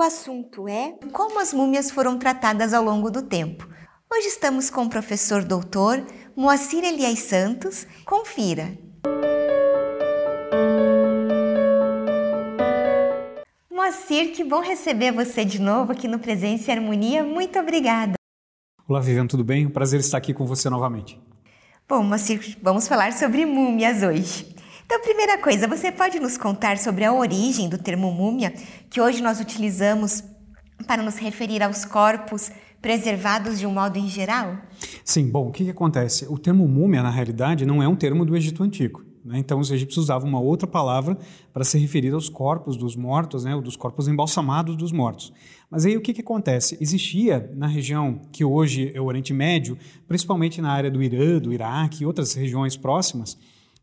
O assunto é como as múmias foram tratadas ao longo do tempo. Hoje estamos com o professor doutor Moacir Elias Santos. Confira. Moacir, que bom receber você de novo aqui no Presença e Harmonia. Muito obrigada. Olá, Viviane, tudo bem? Prazer estar aqui com você novamente. Bom, Moacir, vamos falar sobre múmias hoje. Então, primeira coisa, você pode nos contar sobre a origem do termo múmia, que hoje nós utilizamos para nos referir aos corpos preservados de um modo em geral? Sim, bom, o que, que acontece? O termo múmia, na realidade, não é um termo do Egito Antigo. Né? Então, os egípcios usavam uma outra palavra para se referir aos corpos dos mortos, né? ou dos corpos embalsamados dos mortos. Mas aí o que, que acontece? Existia na região que hoje é o Oriente Médio, principalmente na área do Irã, do Iraque e outras regiões próximas,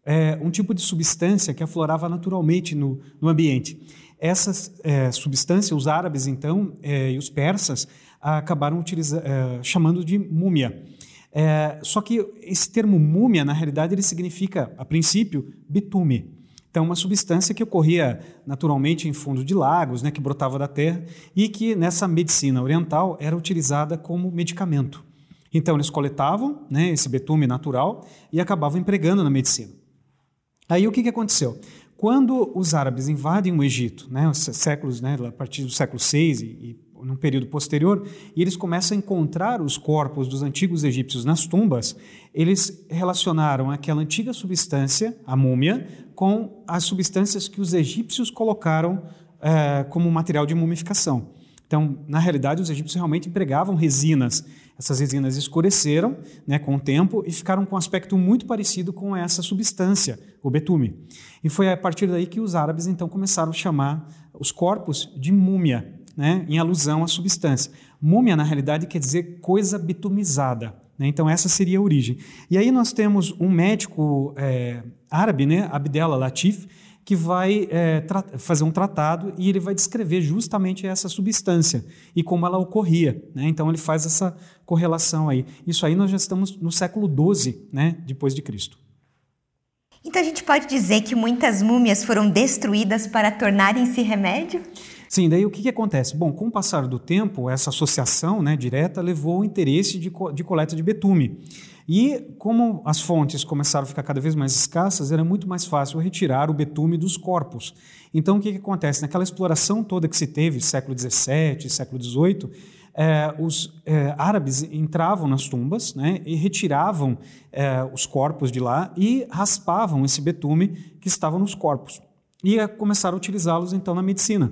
é, um tipo de substância que aflorava naturalmente no, no ambiente. Essa é, os árabes então é, e os persas acabaram é, chamando de múmia. É, só que esse termo múmia, na realidade, ele significa, a princípio, bitume. Então, uma substância que ocorria naturalmente em fundo de lagos, né, que brotava da terra, e que nessa medicina oriental era utilizada como medicamento. Então, eles coletavam né, esse betume natural e acabavam empregando na medicina. Aí o que, que aconteceu? Quando os árabes invadem o Egito, né, os séculos, né, a partir do século VI e, e num período posterior, e eles começam a encontrar os corpos dos antigos egípcios nas tumbas, eles relacionaram aquela antiga substância, a múmia, com as substâncias que os egípcios colocaram é, como material de mumificação. Então, na realidade, os egípcios realmente empregavam resinas. Essas resinas escureceram né, com o tempo e ficaram com um aspecto muito parecido com essa substância, o betume. E foi a partir daí que os árabes então começaram a chamar os corpos de múmia, né, em alusão à substância. Múmia, na realidade, quer dizer coisa bitumizada. Né? Então, essa seria a origem. E aí nós temos um médico é, árabe, né, Abdel Latif, que vai é, fazer um tratado e ele vai descrever justamente essa substância e como ela ocorria. Né? Então ele faz essa correlação aí. Isso aí nós já estamos no século XII, né, depois de Cristo. Então a gente pode dizer que muitas múmias foram destruídas para tornarem-se remédio? Sim, daí o que, que, acontece? Bom, com o passar do tempo, essa associação né, direta levou ao interesse de, de coleta de betume. E como as fontes começaram a ficar cada vez mais escassas, era muito mais fácil retirar o betume dos corpos. Então, o que, que acontece? Naquela exploração toda que se teve, século XVII, século XVIII, eh, os eh, árabes entravam nas tumbas né, e retiravam eh, os corpos de lá e raspavam esse betume que estava nos corpos. E começaram a utilizá-los, então, na medicina.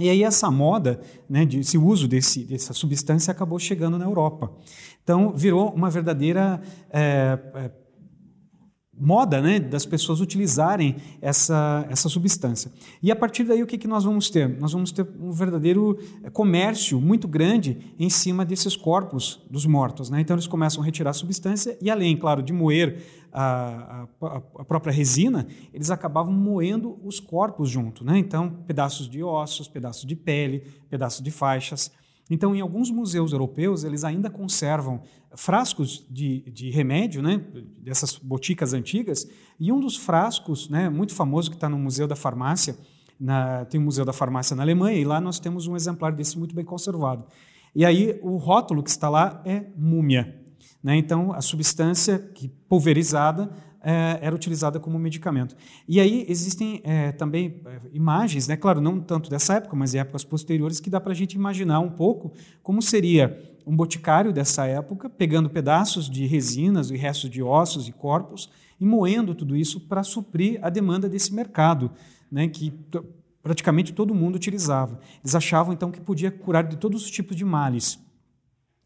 E aí essa moda, né, esse uso desse, dessa substância acabou chegando na Europa. Então virou uma verdadeira é, é, moda né, das pessoas utilizarem essa, essa substância. E a partir daí o que, que nós vamos ter? Nós vamos ter um verdadeiro é, comércio muito grande em cima desses corpos dos mortos. Né? Então eles começam a retirar a substância e além, claro, de moer a, a, a própria resina, eles acabavam moendo os corpos junto. Né? Então pedaços de ossos, pedaços de pele, pedaços de faixas. Então, em alguns museus europeus, eles ainda conservam frascos de, de remédio, né, dessas boticas antigas, e um dos frascos, né, muito famoso, que está no Museu da Farmácia, na, tem o Museu da Farmácia na Alemanha, e lá nós temos um exemplar desse muito bem conservado. E aí, o rótulo que está lá é múmia. Né? Então, a substância que pulverizada é, era utilizada como medicamento. E aí existem é, também é, imagens, né, claro, não tanto dessa época, mas de épocas posteriores, que dá para a gente imaginar um pouco como seria um boticário dessa época, pegando pedaços de resinas e restos de ossos e corpos e moendo tudo isso para suprir a demanda desse mercado, né, que praticamente todo mundo utilizava. Eles achavam então que podia curar de todos os tipos de males.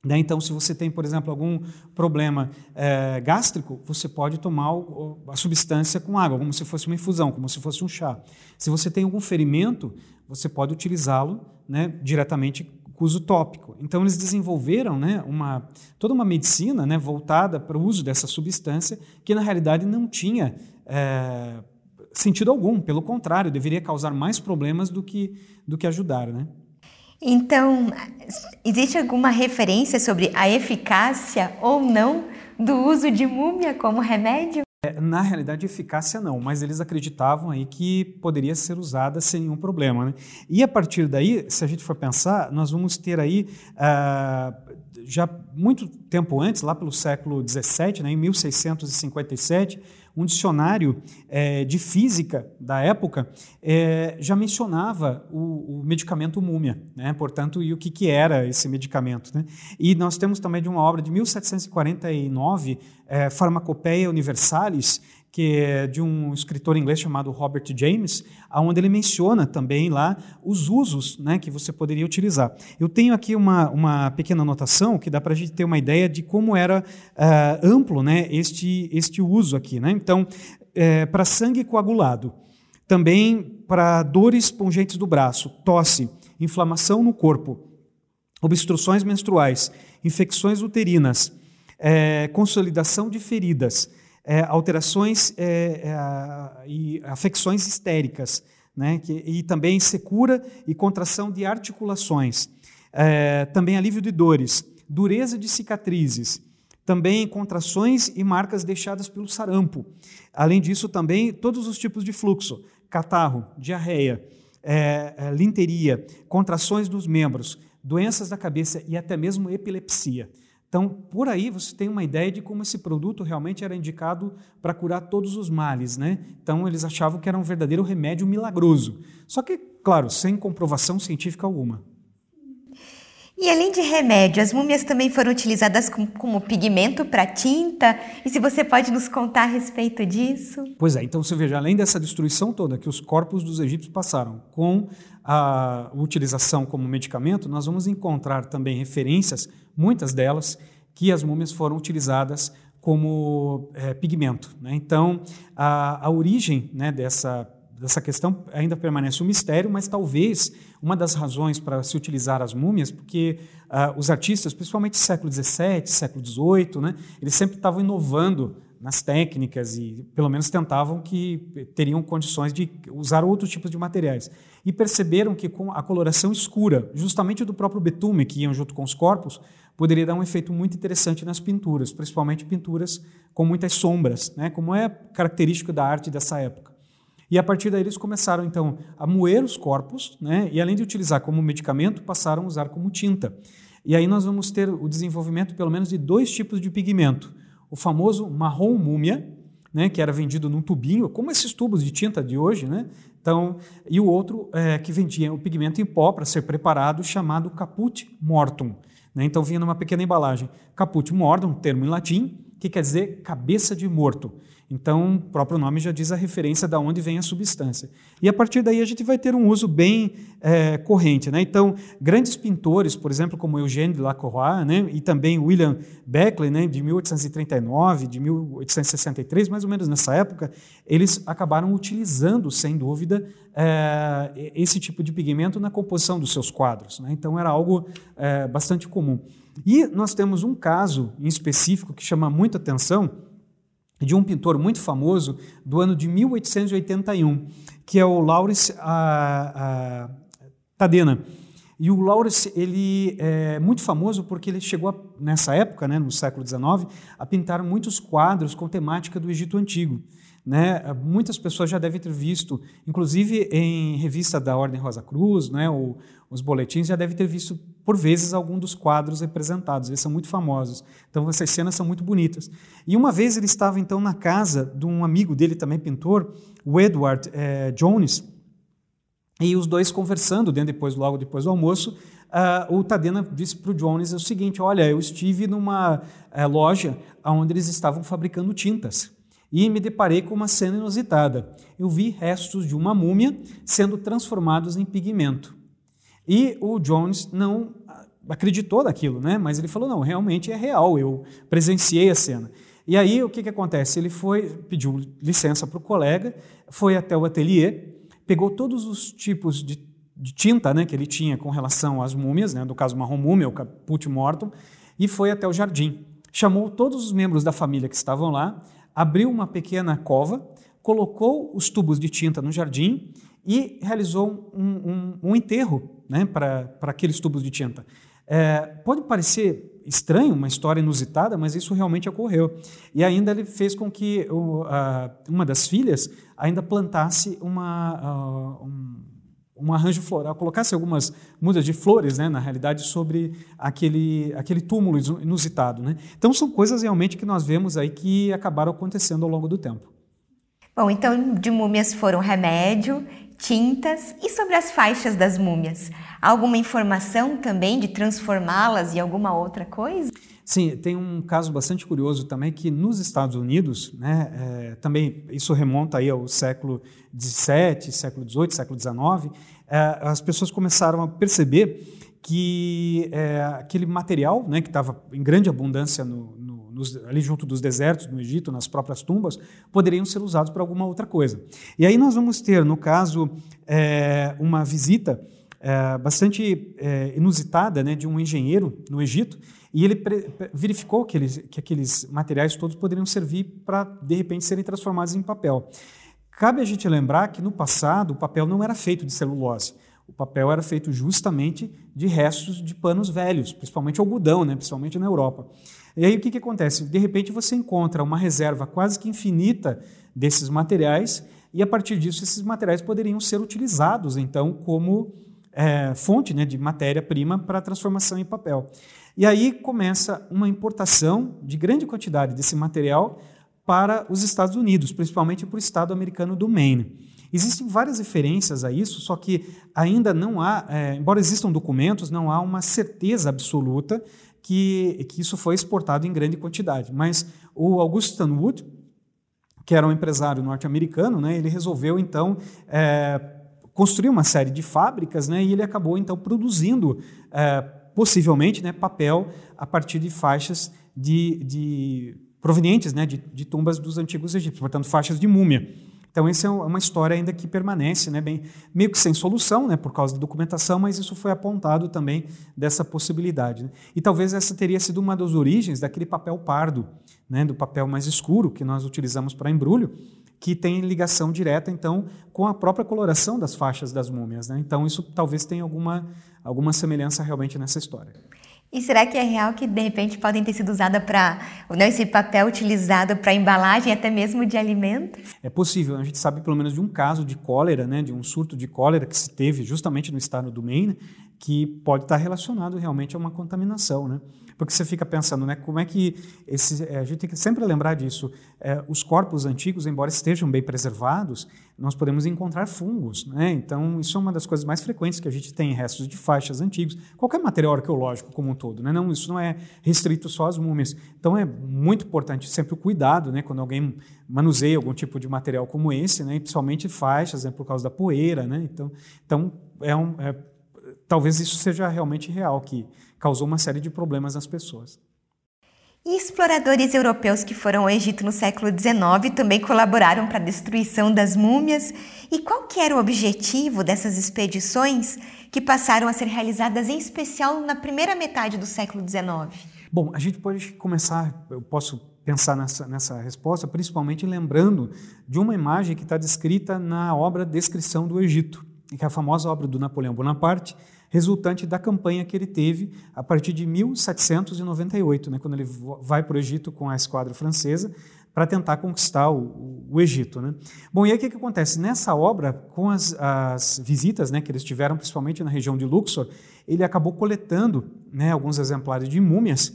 Né? Então, se você tem, por exemplo, algum problema é, gástrico, você pode tomar o, a substância com água, como se fosse uma infusão, como se fosse um chá. Se você tem algum ferimento, você pode utilizá-lo né, diretamente com uso tópico. Então, eles desenvolveram né, uma, toda uma medicina né, voltada para o uso dessa substância, que na realidade não tinha é, sentido algum, pelo contrário, deveria causar mais problemas do que, do que ajudar. Né? Então, existe alguma referência sobre a eficácia ou não do uso de múmia como remédio? É, na realidade, eficácia não, mas eles acreditavam aí que poderia ser usada sem nenhum problema. Né? E a partir daí, se a gente for pensar, nós vamos ter aí, ah, já muito tempo antes, lá pelo século XVII, né, em 1657, um dicionário é, de física da época é, já mencionava o, o, medicamento múmia, né? portanto, e o que, que era esse medicamento. Né? E nós temos também de uma obra de 1749, é, Pharmacopeia Universalis, que é de um escritor inglês chamado Robert James, onde ele menciona também lá os usos né, que você poderia utilizar. Eu tenho aqui uma, uma pequena anotação que dá para a gente ter uma ideia de como era uh, amplo né, este, este uso aqui. Né? Então, é, para sangue coagulado, também para dores pungentes do braço, tosse, inflamação no corpo, obstruções menstruais, infecções uterinas, é, consolidação de feridas, é, alterações é, é, e afecções histéricas, né, que, e também secura e contração de articulações, é, também alívio de dores, dureza de cicatrizes, também contrações e marcas deixadas pelo sarampo. Além disso, também todos os tipos de fluxo, catarro, diarreia, é, linteria, contrações dos membros, doenças da cabeça e até mesmo epilepsia. Então, por aí você tem uma ideia de como esse produto realmente era indicado para curar todos os males, né? Então, eles achavam que era um verdadeiro remédio milagroso. Só que, claro, sem comprovação científica alguma. E além de remédio, as múmias também foram utilizadas como, como pigmento para tinta? E se você pode nos contar a respeito disso? Pois é, então você veja, além dessa destruição toda que os corpos dos egípcios passaram com a utilização como medicamento, nós vamos encontrar também referências, muitas delas, que as múmias foram utilizadas como é, pigmento. Né? Então, a, a origem né, dessa, dessa questão ainda permanece um mistério, mas talvez uma das razões para se utilizar as múmias, porque uh, os artistas, principalmente século XVII, século XVIII, né, eles sempre estavam inovando nas técnicas e pelo menos tentavam que teriam condições de usar outros tipos de materiais. E perceberam que com a coloração escura, justamente do próprio betume que iam junto com os corpos, poderia dar um efeito muito interessante nas pinturas, principalmente pinturas com muitas sombras, né, como é característico da arte dessa época. E a partir daí eles começaram então a moer os corpos, né, e além de utilizar como medicamento, passaram a usar como tinta. E aí nós vamos ter o desenvolvimento pelo menos de dois tipos de pigmento o famoso marrom múmia, né, que era vendido num tubinho, como esses tubos de tinta de hoje, né? Então, e o outro é, que vendia o pigmento em pó para ser preparado, chamado caput mortum. Né? Então vinha numa pequena embalagem. Caput mortum, termo em latim, que quer dizer cabeça de morto. Então, o próprio nome já diz a referência de onde vem a substância. E a partir daí a gente vai ter um uso bem é, corrente. Né? Então, grandes pintores, por exemplo, como Eugène Delacroix, né? e também William Beckley, né? de 1839, de 1863, mais ou menos nessa época, eles acabaram utilizando, sem dúvida, é, esse tipo de pigmento na composição dos seus quadros. Né? Então, era algo é, bastante comum. E nós temos um caso em específico que chama muita atenção, de um pintor muito famoso do ano de 1881, que é o Laurence a, a Tadena. E o Laurence ele é muito famoso porque ele chegou a, nessa época, né, no século XIX, a pintar muitos quadros com temática do Egito Antigo. Né? Muitas pessoas já devem ter visto, inclusive em revista da Ordem Rosa Cruz, né, ou os boletins, já devem ter visto por vezes algum dos quadros representados. Eles são muito famosos. Então essas cenas são muito bonitas. E uma vez ele estava então na casa de um amigo dele também pintor, o Edward eh, Jones, e os dois conversando, dentro depois, logo depois do almoço, uh, o Tadena disse para o Jones o seguinte: Olha, eu estive numa uh, loja onde eles estavam fabricando tintas e me deparei com uma cena inusitada. Eu vi restos de uma múmia sendo transformados em pigmento. E o Jones não acreditou daquilo, né? mas ele falou: não, realmente é real, eu presenciei a cena. E aí o que, que acontece? Ele foi, pediu licença para o colega, foi até o ateliê, pegou todos os tipos de, de, tinta né, que ele tinha com relação às múmias, né, no caso marrom múmia, o caput mortum, e foi até o jardim. Chamou todos os membros da família que estavam lá, abriu uma pequena cova, colocou os tubos de tinta no jardim e realizou um, um, um enterro né, para aqueles tubos de tinta. É, pode parecer estranho, uma história inusitada, mas isso realmente ocorreu. E ainda ele fez com que o, a, uma das filhas ainda plantasse uma, uh, um, um, arranjo floral, colocasse algumas mudas de flores, né, na realidade, sobre aquele, aquele túmulo inusitado. Né? Então são coisas realmente que nós vemos aí que acabaram acontecendo ao longo do tempo. Bom, então de múmias foram remédio, tintas e sobre as faixas das múmias. Alguma informação também de transformá-las em alguma outra coisa? Sim, tem um caso bastante curioso também que nos Estados Unidos, né, é, também isso remonta aí ao século XVII, século XVIII, século XIX, é, as pessoas começaram a perceber que é, aquele material, né, que estava em grande abundância no, nos, ali junto dos desertos, no Egito, nas próprias tumbas, poderiam ser usados para alguma outra coisa. E aí nós vamos ter, no caso, é, uma visita é, bastante é, inusitada né, de um engenheiro no Egito, e ele verificou que, eles, que aqueles materiais todos poderiam servir para, de repente, serem transformados em papel. Cabe a gente lembrar que no passado o papel não era feito de celulose. O papel era feito justamente de restos de panos velhos, principalmente algodão, né, principalmente na Europa. E aí o que, que acontece? De repente você encontra uma reserva quase que infinita desses materiais, e a partir disso esses materiais poderiam ser utilizados então como é, fonte né, de matéria-prima para transformação em papel. E aí começa uma importação de grande quantidade desse material para os Estados Unidos, principalmente para o estado americano do Maine. Existem várias referências a isso, só que ainda não há, é, embora existam documentos, não há uma certeza absoluta que, que isso foi exportado em grande quantidade. Mas o Augustin Wood, que era um empresário norte-americano, né, ele resolveu então é, construir uma série de fábricas né, e ele acabou então produzindo é, possivelmente né, papel a partir de faixas de, de provenientes né, de, de tumbas dos antigos egípcios, portanto faixas de múmia. Então, essa é uma história ainda que permanece, né, bem, meio que sem solução, né, por causa da documentação, mas isso foi apontado também dessa possibilidade. Né? E talvez essa teria sido uma das origens daquele papel pardo, né, do papel mais escuro que nós utilizamos para embrulho, que tem ligação direta, então, com a própria coloração das faixas das múmias. Né? Então, isso talvez tenha alguma, alguma semelhança realmente nessa história. E será que é real que de repente podem ter sido usadas para né, esse papel utilizado para embalagem até mesmo de alimentos? É possível. A gente sabe pelo menos de um caso de cólera, né, de um surto de cólera que se teve justamente no estado do Maine, que pode estar relacionado realmente a uma contaminação, né? Porque você fica pensando, né, como é que esse, é, a gente tem que sempre lembrar disso. É, os corpos antigos, embora estejam bem preservados, nós podemos encontrar fungos, né? Então isso é uma das coisas mais frequentes que a gente tem em restos de faixas antigos, qualquer material arqueológico como um todo, né? Não, isso não é restrito só às múmias. Então é muito importante sempre o cuidado, né, quando alguém manuseia algum tipo de material como esse, né, e principalmente faixas, né, por causa da poeira, né? Então, então é um é, talvez isso seja realmente real, que causou uma série de problemas nas pessoas. E exploradores europeus que foram ao Egito no século XIX também colaboraram para a destruição das múmias. E qual que era o objetivo dessas expedições que passaram a ser realizadas em especial na primeira metade do século XIX? Bom, a gente pode começar, eu posso pensar nessa, nessa resposta, principalmente lembrando de uma imagem que está descrita na obra Descrição do Egito, que é a famosa obra do Napoleão Bonaparte, resultante da campanha que ele teve a partir de 1798, né, quando ele vai para o Egito com a esquadra francesa para tentar conquistar o, o Egito. Né? Bom, e aí o que, que acontece? Nessa obra, com as, as, visitas né, que eles tiveram, principalmente na região de Luxor, ele acabou coletando né, alguns exemplares de múmias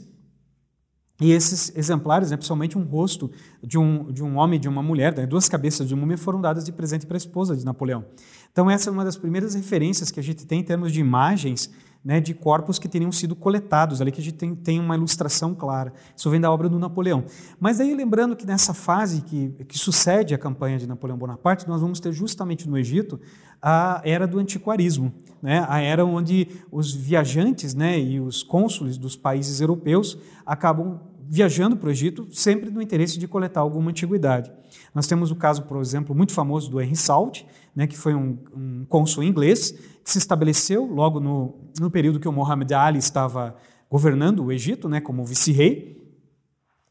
e esses exemplares, né, principalmente um rosto de um, de um homem e de uma mulher, né, duas cabeças de múmia, foram dadas de presente para a esposa de Napoleão. Então, essa é uma das primeiras referências que a gente tem em termos de imagens né, de corpos que teriam sido coletados, ali que a gente tem, tem, uma ilustração clara. Isso vem da obra do Napoleão. Mas aí, lembrando que nessa fase que, que sucede a campanha de Napoleão Bonaparte, nós vamos ter justamente no Egito a era do antiquarismo, né, a era onde os viajantes né, e os cônsules dos países europeus acabam viajando para o Egito sempre no interesse de coletar alguma antiguidade. Nós temos o caso, por exemplo, muito famoso do Henry Salt, né, que foi um, um cônsul inglês que se estabeleceu logo no, no período que o Muhammad Ali estava governando o Egito, né, como vice-rei,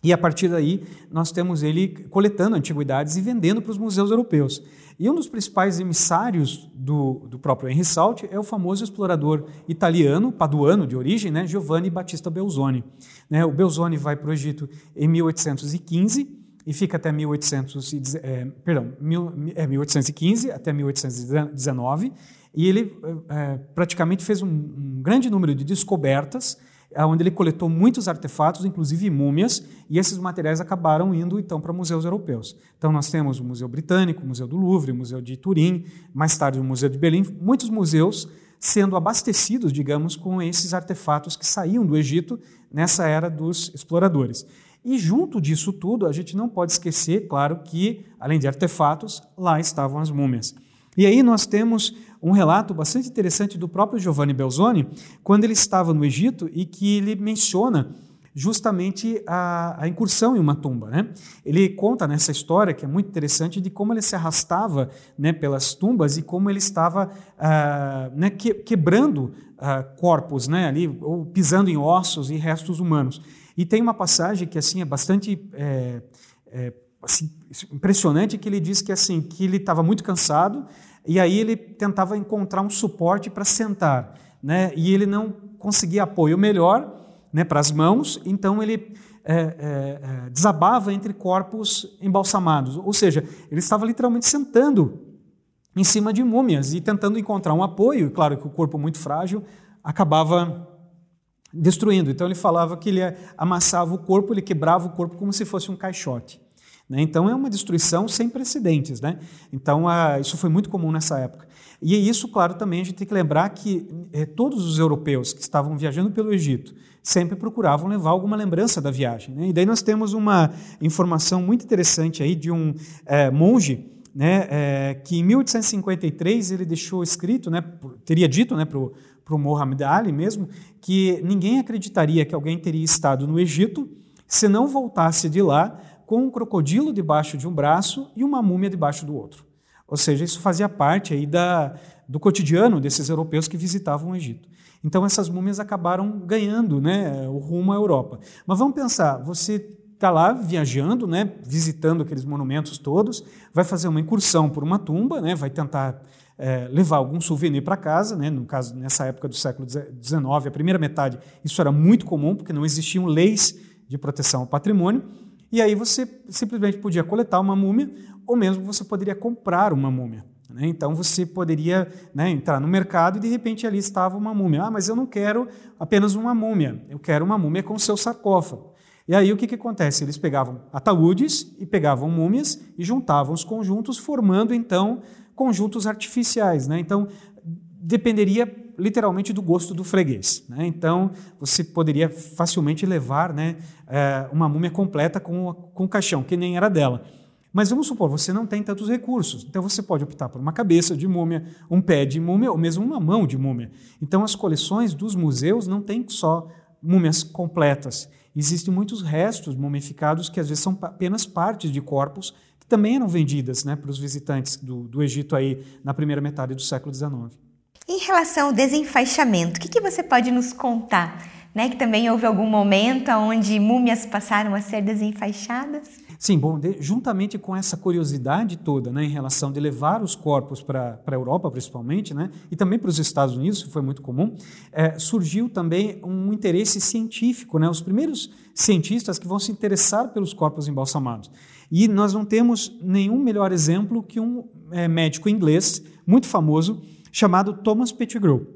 E a partir daí, nós temos ele coletando antiguidades e vendendo para os museus europeus. E um dos principais emissários do, do próprio Henry Salt é o famoso explorador italiano, paduano de origem, né, Giovanni Battista Belzoni. Né, o Belzoni vai para o Egito em 1815 e fica até 1800, é, perdão, mil, é, 1815 até 1819, e ele é, praticamente fez um, um grande número de descobertas onde ele coletou muitos artefatos, inclusive múmias, e esses materiais acabaram indo então para museus europeus. Então nós temos o Museu Britânico, o Museu do Louvre, o Museu de Turim, mais tarde o Museu de Berlim, muitos museus sendo abastecidos, digamos, com esses artefatos que saíam do Egito nessa era dos exploradores. E junto disso tudo, a gente não pode esquecer, claro, que além de artefatos, lá estavam as múmias. E aí nós temos um relato bastante interessante do próprio Giovanni Belzoni, quando ele estava no Egito e que ele menciona justamente a, a, incursão em uma tumba. Né? Ele conta nessa história, que é muito interessante, de como ele se arrastava né, pelas tumbas e como ele estava ah, né, que, quebrando ah, corpos né, ali, ou pisando em ossos e restos humanos. E tem uma passagem que assim é bastante é, é, assim, impressionante, que ele diz que assim que ele estava muito cansado e aí ele tentava encontrar um suporte para sentar, né? E ele não conseguia apoio melhor, né, para as mãos, então ele é, é, é, desabava entre corpos embalsamados, ou seja, ele estava literalmente sentando em cima de múmias e tentando encontrar um apoio. E claro que o corpo muito frágil acabava destruindo. Então ele falava que ele amassava o corpo, ele quebrava o corpo como se fosse um caixote. Né? Então é uma destruição sem precedentes. Né? Então a, isso foi muito comum nessa época. E isso, claro, também a gente tem que lembrar que é, todos os europeus que estavam viajando pelo Egito sempre procuravam levar alguma lembrança da viagem. Né? E daí nós temos uma informação muito interessante aí de um é, monge né, é, que em 1853 ele deixou escrito, né, teria dito né, para o Muhammad Ali mesmo, que ninguém acreditaria que alguém teria estado no Egito se não voltasse de lá com um crocodilo debaixo de um braço e uma múmia debaixo do outro. Ou seja, isso fazia parte aí da, do cotidiano desses europeus que visitavam o Egito. Então essas múmias acabaram ganhando né, o rumo à Europa. Mas vamos pensar, você está lá viajando, né, visitando aqueles monumentos todos, vai fazer uma incursão por uma tumba, né, vai tentar é, levar algum souvenir para casa, né, no caso nessa época do século XIX, a primeira metade, isso era muito comum porque não existiam leis de proteção ao patrimônio. E aí você simplesmente podia coletar uma múmia, ou mesmo você poderia comprar uma múmia. Né? Então você poderia né, entrar no mercado e de repente ali estava uma múmia. Ah, mas eu não quero apenas uma múmia, eu quero uma múmia com seu sarcófago. E aí o que, que acontece? Eles pegavam ataúdes e pegavam múmias e juntavam os conjuntos, formando então conjuntos artificiais. Né? Então dependeria literalmente do gosto do freguês. Né? Então, você poderia facilmente levar né, eh, uma múmia completa com, com o caixão, que nem era dela. Mas vamos supor, você não tem tantos recursos. Então você pode optar por uma cabeça de múmia, um pé de múmia ou mesmo uma mão de múmia. Então as coleções dos museus não têm só múmias completas. Existem muitos restos mumificados que às vezes são apenas partes de corpos que também eram vendidas né, para os visitantes do, do Egito aí na primeira metade do século XIX. Em relação ao desenfaixamento, o que, que você pode nos contar? Né, que também houve algum momento onde múmias passaram a ser desenfaixadas? Sim, bom, de, juntamente com essa curiosidade toda né, em relação de levar os corpos para a Europa, principalmente, né, e também para os Estados Unidos, que foi muito comum, é, surgiu também um interesse científico, né, os primeiros cientistas que vão se interessar pelos corpos embalsamados. E nós não temos nenhum melhor exemplo que um é, médico inglês muito famoso, chamado Thomas Pettigrew.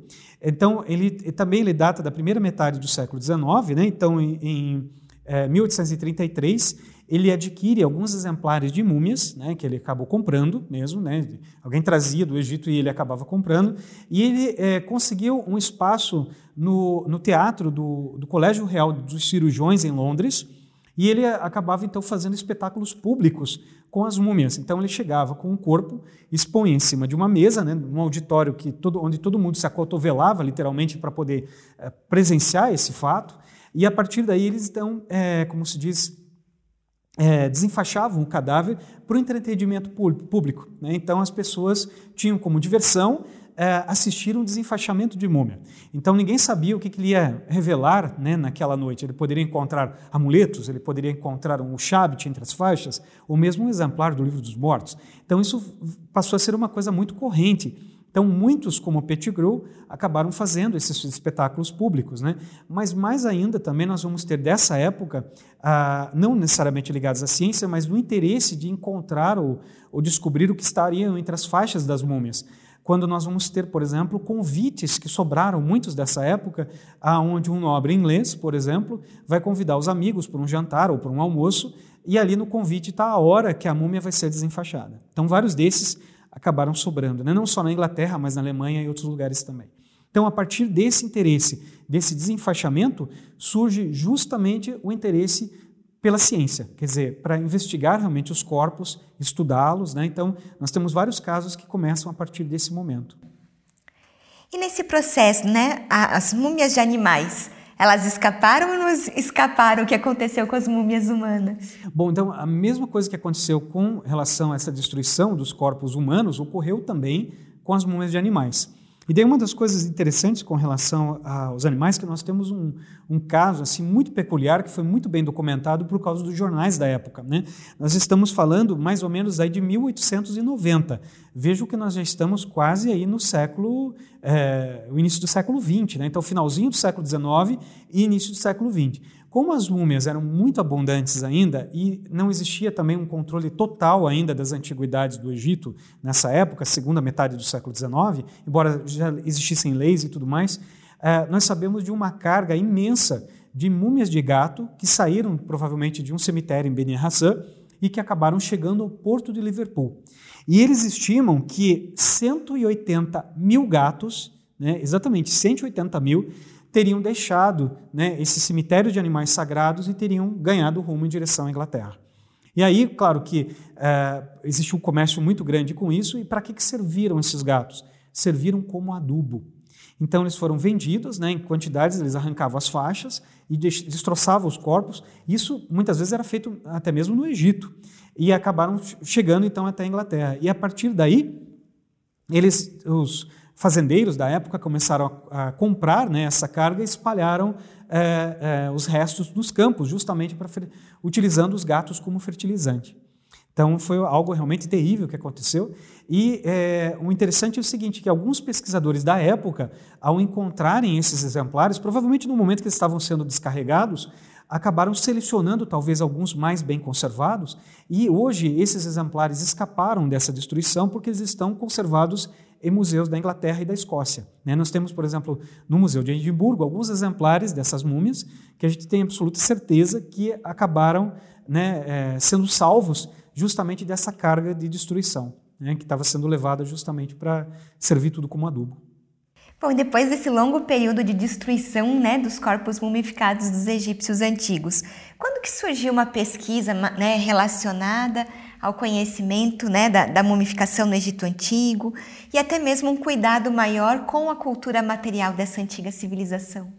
Então, ele também ele data da primeira metade do século XIX, né? então, em, em é, 1833, ele adquire alguns exemplares de múmias, né, que ele acabou comprando mesmo, né, alguém trazia do Egito e ele acabava comprando, e ele é, conseguiu um espaço no, no teatro do, do Colégio Real dos Cirurgiões em Londres, e ele acabava então fazendo espetáculos públicos com as múmias. Então ele chegava com o corpo, expunha em cima de uma mesa, né, um auditório que todo, onde todo mundo se acotovelava literalmente para poder é, presenciar esse fato. E a partir daí eles então, é, como se diz, é, desenfaixavam o cadáver para o entretenimento público. Né? Então as pessoas tinham como diversão é, assistir um desenfaixamento de múmia. Então ninguém sabia o que, que ele ia revelar né, naquela noite. Ele poderia encontrar amuletos, ele poderia encontrar um shabit entre as faixas, ou mesmo um exemplar do livro dos mortos. Então isso passou a ser uma coisa muito corrente. Então, muitos, como Pettigrew, acabaram fazendo esses espetáculos públicos. Né? Mas, mais ainda, também nós vamos ter dessa época, ah, não necessariamente ligados à ciência, mas no interesse de encontrar ou, ou descobrir o que estaria entre as faixas das múmias quando nós vamos ter, por exemplo, convites que sobraram, muitos dessa época, aonde um nobre inglês, por exemplo, vai convidar os amigos para um jantar ou para um almoço, e ali no convite está a hora que a múmia vai ser desenfaixada. Então, vários desses acabaram sobrando, né? não só na Inglaterra, mas na Alemanha e outros lugares também. Então, a partir desse interesse, desse desenfaixamento, surge justamente o interesse pela ciência, quer dizer, para investigar realmente os corpos, estudá-los. Né? Então, nós temos vários casos que começam a partir desse momento. E nesse processo, né, as múmias de animais, elas escaparam ou não escaparam o que aconteceu com as múmias humanas? Bom, então a mesma coisa que aconteceu com relação a essa destruição dos corpos humanos ocorreu também com as múmias de animais. E daí uma das coisas interessantes com relação aos animais que nós temos um, um caso assim muito peculiar que foi muito bem documentado por causa dos jornais da época. Né? Nós estamos falando mais ou menos aí de 1890. Vejo que nós já estamos quase aí no século, é, o início do século XX, né? então finalzinho do século XIX e início do século XX. Como as múmias eram muito abundantes ainda e não existia também um controle total ainda das antiguidades do Egito nessa época, segunda metade do século XIX, embora já existissem leis e tudo mais, eh, nós sabemos de uma carga imensa de múmias de gato que saíram provavelmente de um cemitério em Beni Hassan e que acabaram chegando ao porto de Liverpool. E eles estimam que 180 mil gatos, né, exatamente 180 mil, teriam deixado né, esse cemitério de animais sagrados e teriam ganhado rumo em direção à Inglaterra. E aí, claro que é, existe um comércio muito grande com isso, e para que, que serviram esses gatos? Serviram como adubo. Então, eles foram vendidos né, em quantidades, eles arrancavam as faixas e destroçavam os corpos. Isso muitas vezes era feito até mesmo no Egito. E acabaram chegando então até a Inglaterra. E a partir daí, eles, os, fazendeiros da época começaram a, a comprar né, essa carga e espalharam é, é, os restos nos campos, justamente para utilizando os gatos como fertilizante. Então foi algo realmente terrível que aconteceu. E é, o interessante é o seguinte, que alguns pesquisadores da época, ao encontrarem esses exemplares, provavelmente no momento que eles estavam sendo descarregados, acabaram selecionando talvez alguns mais bem conservados, e hoje esses exemplares escaparam dessa destruição porque eles estão conservados em museus da Inglaterra e da Escócia. Né? Nós temos, por exemplo, no Museu de Edimburgo, alguns exemplares dessas múmias que a gente tem absoluta certeza que acabaram né, é, sendo salvos justamente dessa carga de destruição, né, que estava sendo levada justamente para servir tudo como adubo. Bom, depois desse longo período de destruição né, dos corpos mumificados dos egípcios antigos, quando que surgiu uma pesquisa né, relacionada ao conhecimento né, da, da mumificação no Egito Antigo e até mesmo um cuidado maior com a cultura material dessa antiga civilização?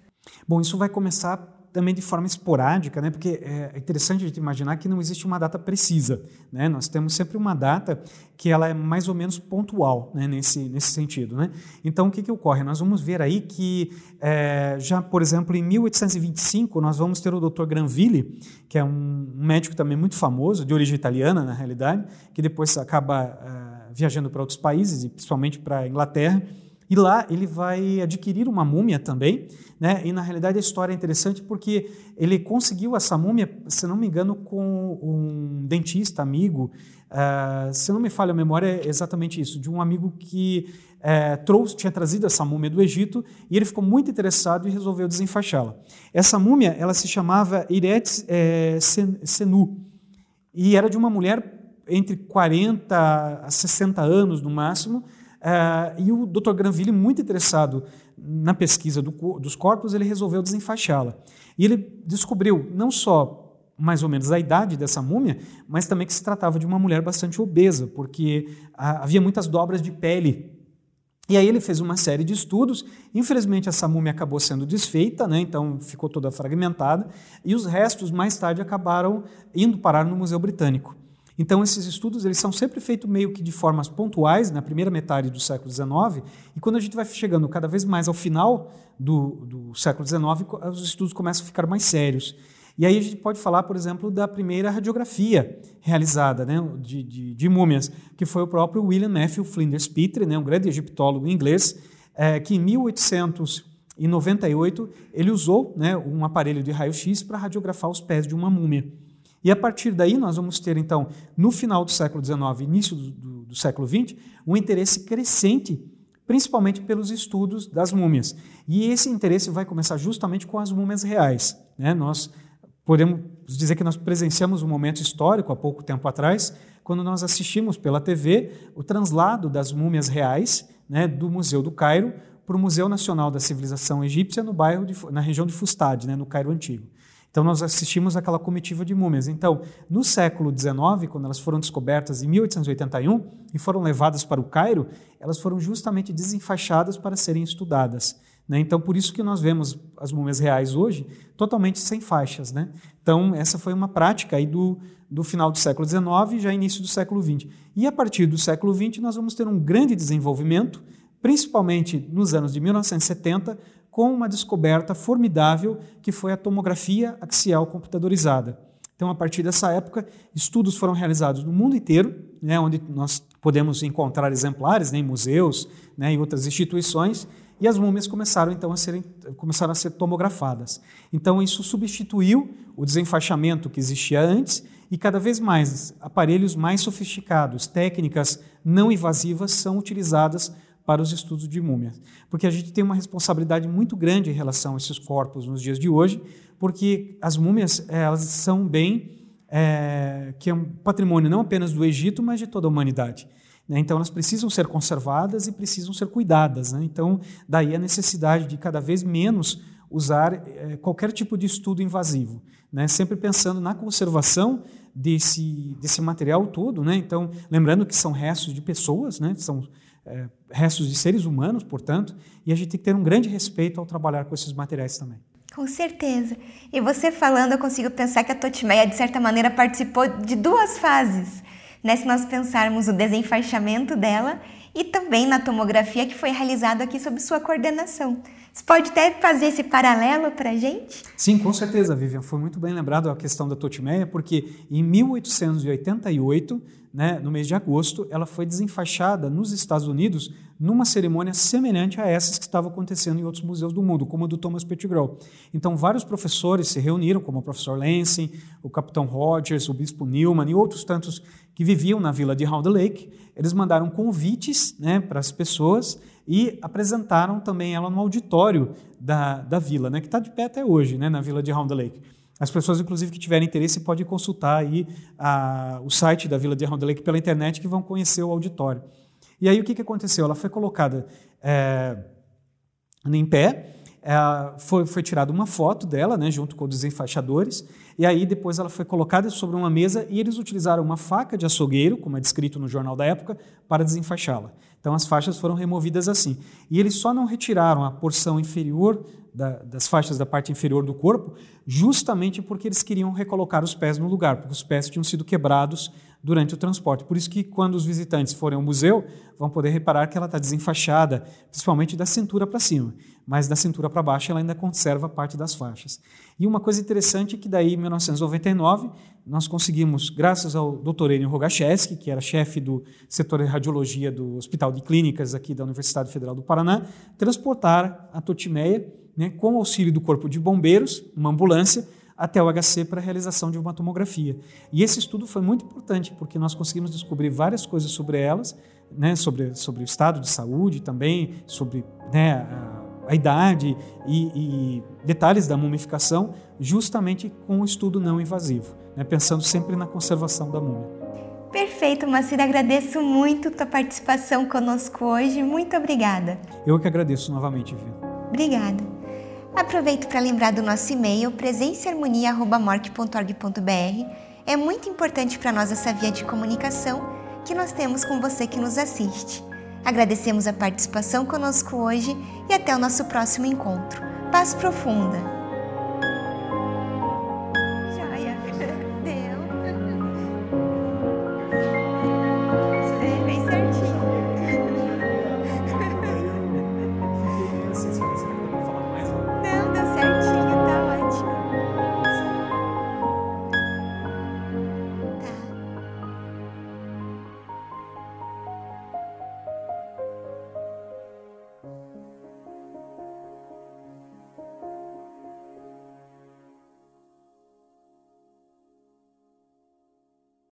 Bom, isso vai começar também de forma esporádica, né? porque é interessante a gente imaginar que não existe uma data precisa. Né? Nós temos sempre uma data que ela é mais ou menos pontual né? nesse, nesse sentido. Né? Então, o que, que ocorre? Nós vamos ver aí que, é, já, por exemplo, em 1825, nós vamos ter o Dr. Granville, que é um médico também muito famoso, de origem italiana, na realidade, que depois acaba é, viajando para outros países, e principalmente para a Inglaterra, e lá ele vai adquirir uma múmia também, né? E na realidade a história é interessante porque ele conseguiu essa múmia, se não me engano, com um dentista amigo. Uh, se não me falha a memória, é exatamente isso, de um amigo que uh, trouxe, tinha trazido essa múmia do Egito e ele ficou muito interessado e resolveu desenfaixá-la. Essa múmia, ela se chamava Iret eh, Senu e era de uma mulher entre 40 a 60 anos no máximo, Uh, e o Dr. Granville, muito interessado na pesquisa do, dos corpos, ele resolveu desenfaixá-la. E ele descobriu não só mais ou menos a idade dessa múmia, mas também que se tratava de uma mulher bastante obesa, porque uh, havia muitas dobras de pele. E aí ele fez uma série de estudos. Infelizmente, essa múmia acabou sendo desfeita, né? então ficou toda fragmentada, e os restos, mais tarde, acabaram indo parar no Museu Britânico. Então, esses estudos eles são sempre feitos meio que de formas pontuais, na primeira metade do século XIX, e quando a gente vai chegando cada vez mais ao final do, do século XIX, os estudos começam a ficar mais sérios. E aí a gente pode falar, por exemplo, da primeira radiografia realizada né, de, de, de múmias, que foi o próprio William Matthew Flinders Petrie, né, um grande egiptólogo inglês, é, que em 1898 ele usou né, um aparelho de raio-x para radiografar os pés de uma múmia. E a partir daí nós vamos ter, então, no final do século XIX, início do, do, do século XX, um interesse crescente, principalmente pelos estudos das múmias. E esse interesse vai começar justamente com as múmias reais. Né? Nós podemos dizer que nós presenciamos um momento histórico há pouco tempo atrás, quando nós assistimos pela TV o translado das múmias reais né, do Museu do Cairo para o Museu Nacional da Civilização Egípcia no bairro de, na região de Fustad, né, no Cairo Antigo. Então, nós assistimos aquela comitiva de múmias. Então, no século XIX, quando elas foram descobertas em 1881 e foram levadas para o Cairo, elas foram justamente desenfaixadas para serem estudadas. Né? Então, por isso que nós vemos as múmias reais hoje totalmente sem faixas. Né? Então, essa foi uma prática aí do, do final do século XIX e já início do século XX. E a partir do século XX, nós vamos ter um grande desenvolvimento, principalmente nos anos de 1970, com uma descoberta formidável que foi a tomografia axial computadorizada. Então, a partir dessa época, estudos foram realizados no mundo inteiro, né, onde nós podemos encontrar exemplares né, em museus né, em outras instituições, e as múmias começaram então a serem começaram a ser tomografadas. Então isso substituiu o desenfaixamento que existia antes e cada vez mais aparelhos mais sofisticados, técnicas não invasivas são utilizadas para os estudos de múmias. Porque a gente tem uma responsabilidade muito grande em relação a esses corpos nos dias de hoje, porque as múmias elas são bem é, que é um patrimônio não apenas do Egito, mas de toda a humanidade. Né? Então, elas precisam ser conservadas e precisam ser cuidadas. Né? Então, daí a necessidade de cada vez menos usar é, qualquer tipo de estudo invasivo, né? sempre pensando na conservação desse, desse material todo. Né? Então, lembrando que são restos de pessoas, né? são é, restos de seres humanos, portanto, e a gente tem que ter um grande respeito ao trabalhar com esses materiais também. Com certeza. E você falando, eu consigo pensar que a Totimeia, de certa maneira, participou de duas fases. Né? Se nós pensarmos o desenfaixamento dela e também na tomografia que foi realizada aqui sob sua coordenação. Você pode até fazer esse paralelo para a gente? Sim, com certeza, Vivian. Foi muito bem lembrado a questão da Totimeia, porque em 1888 né, no mês de agosto, ela foi desenfaixada nos Estados Unidos numa cerimônia semelhante a essas que estavam acontecendo em outros museus do mundo, como o do Thomas Pettigrew. Então, vários professores se reuniram, como o professor Lansing, o capitão Rogers, o bispo Newman e outros tantos que viviam na vila de Round Lake. Eles mandaram convites né, para as pessoas e apresentaram também ela no auditório da, da vila, né, que está de pé até hoje, né, na vila de Round Lake. As pessoas, inclusive, que tiverem interesse, podem consultar aí a, o site da Vila de Round Lake pela internet, que vão conhecer o auditório. E aí o que, que aconteceu? Ela foi colocada é, em pé, é, foi, foi tirada uma foto dela, né, junto com os desenfaixadores, e aí depois ela foi colocada sobre uma mesa e eles utilizaram uma faca de açougueiro, como é descrito no jornal da época, para desenfaixá-la. Então as faixas foram removidas assim. E eles só não retiraram a porção inferior da, das faixas da parte inferior do corpo, justamente porque eles queriam recolocar os pés no lugar, porque os pés tinham sido quebrados durante o transporte. Por isso que quando os visitantes forem ao museu, vão poder reparar que ela está desenfaixada, principalmente da cintura para cima, mas da cintura para baixo ela ainda conserva parte das faixas. E uma coisa interessante é que daí, em 1999, nós conseguimos, graças ao Dr. Enio Rogacheski, que era chefe do setor de radiologia do Hospital de Clínicas aqui da Universidade Federal do Paraná, transportar a totimeia né, com auxílio do Corpo de Bombeiros, uma ambulância, até o HC para a realização de uma tomografia. E esse estudo foi muito importante, porque nós conseguimos descobrir várias coisas sobre elas, né, sobre, sobre o estado de saúde também, sobre né, a, a, idade e, e, detalhes da mumificação, justamente com o estudo não invasivo, né, pensando sempre na conservação da múmia. Perfeito, Macida. Agradeço muito a tua participação conosco hoje. Muito obrigada. Eu que agradeço novamente, Viu. Obrigada. Aproveito para lembrar do nosso e-mail presenceharmonia.morc.org.br. É muito importante para nós essa via de comunicação que nós temos com você que nos assiste. Agradecemos a participação conosco hoje e até o nosso próximo encontro. Paz profunda!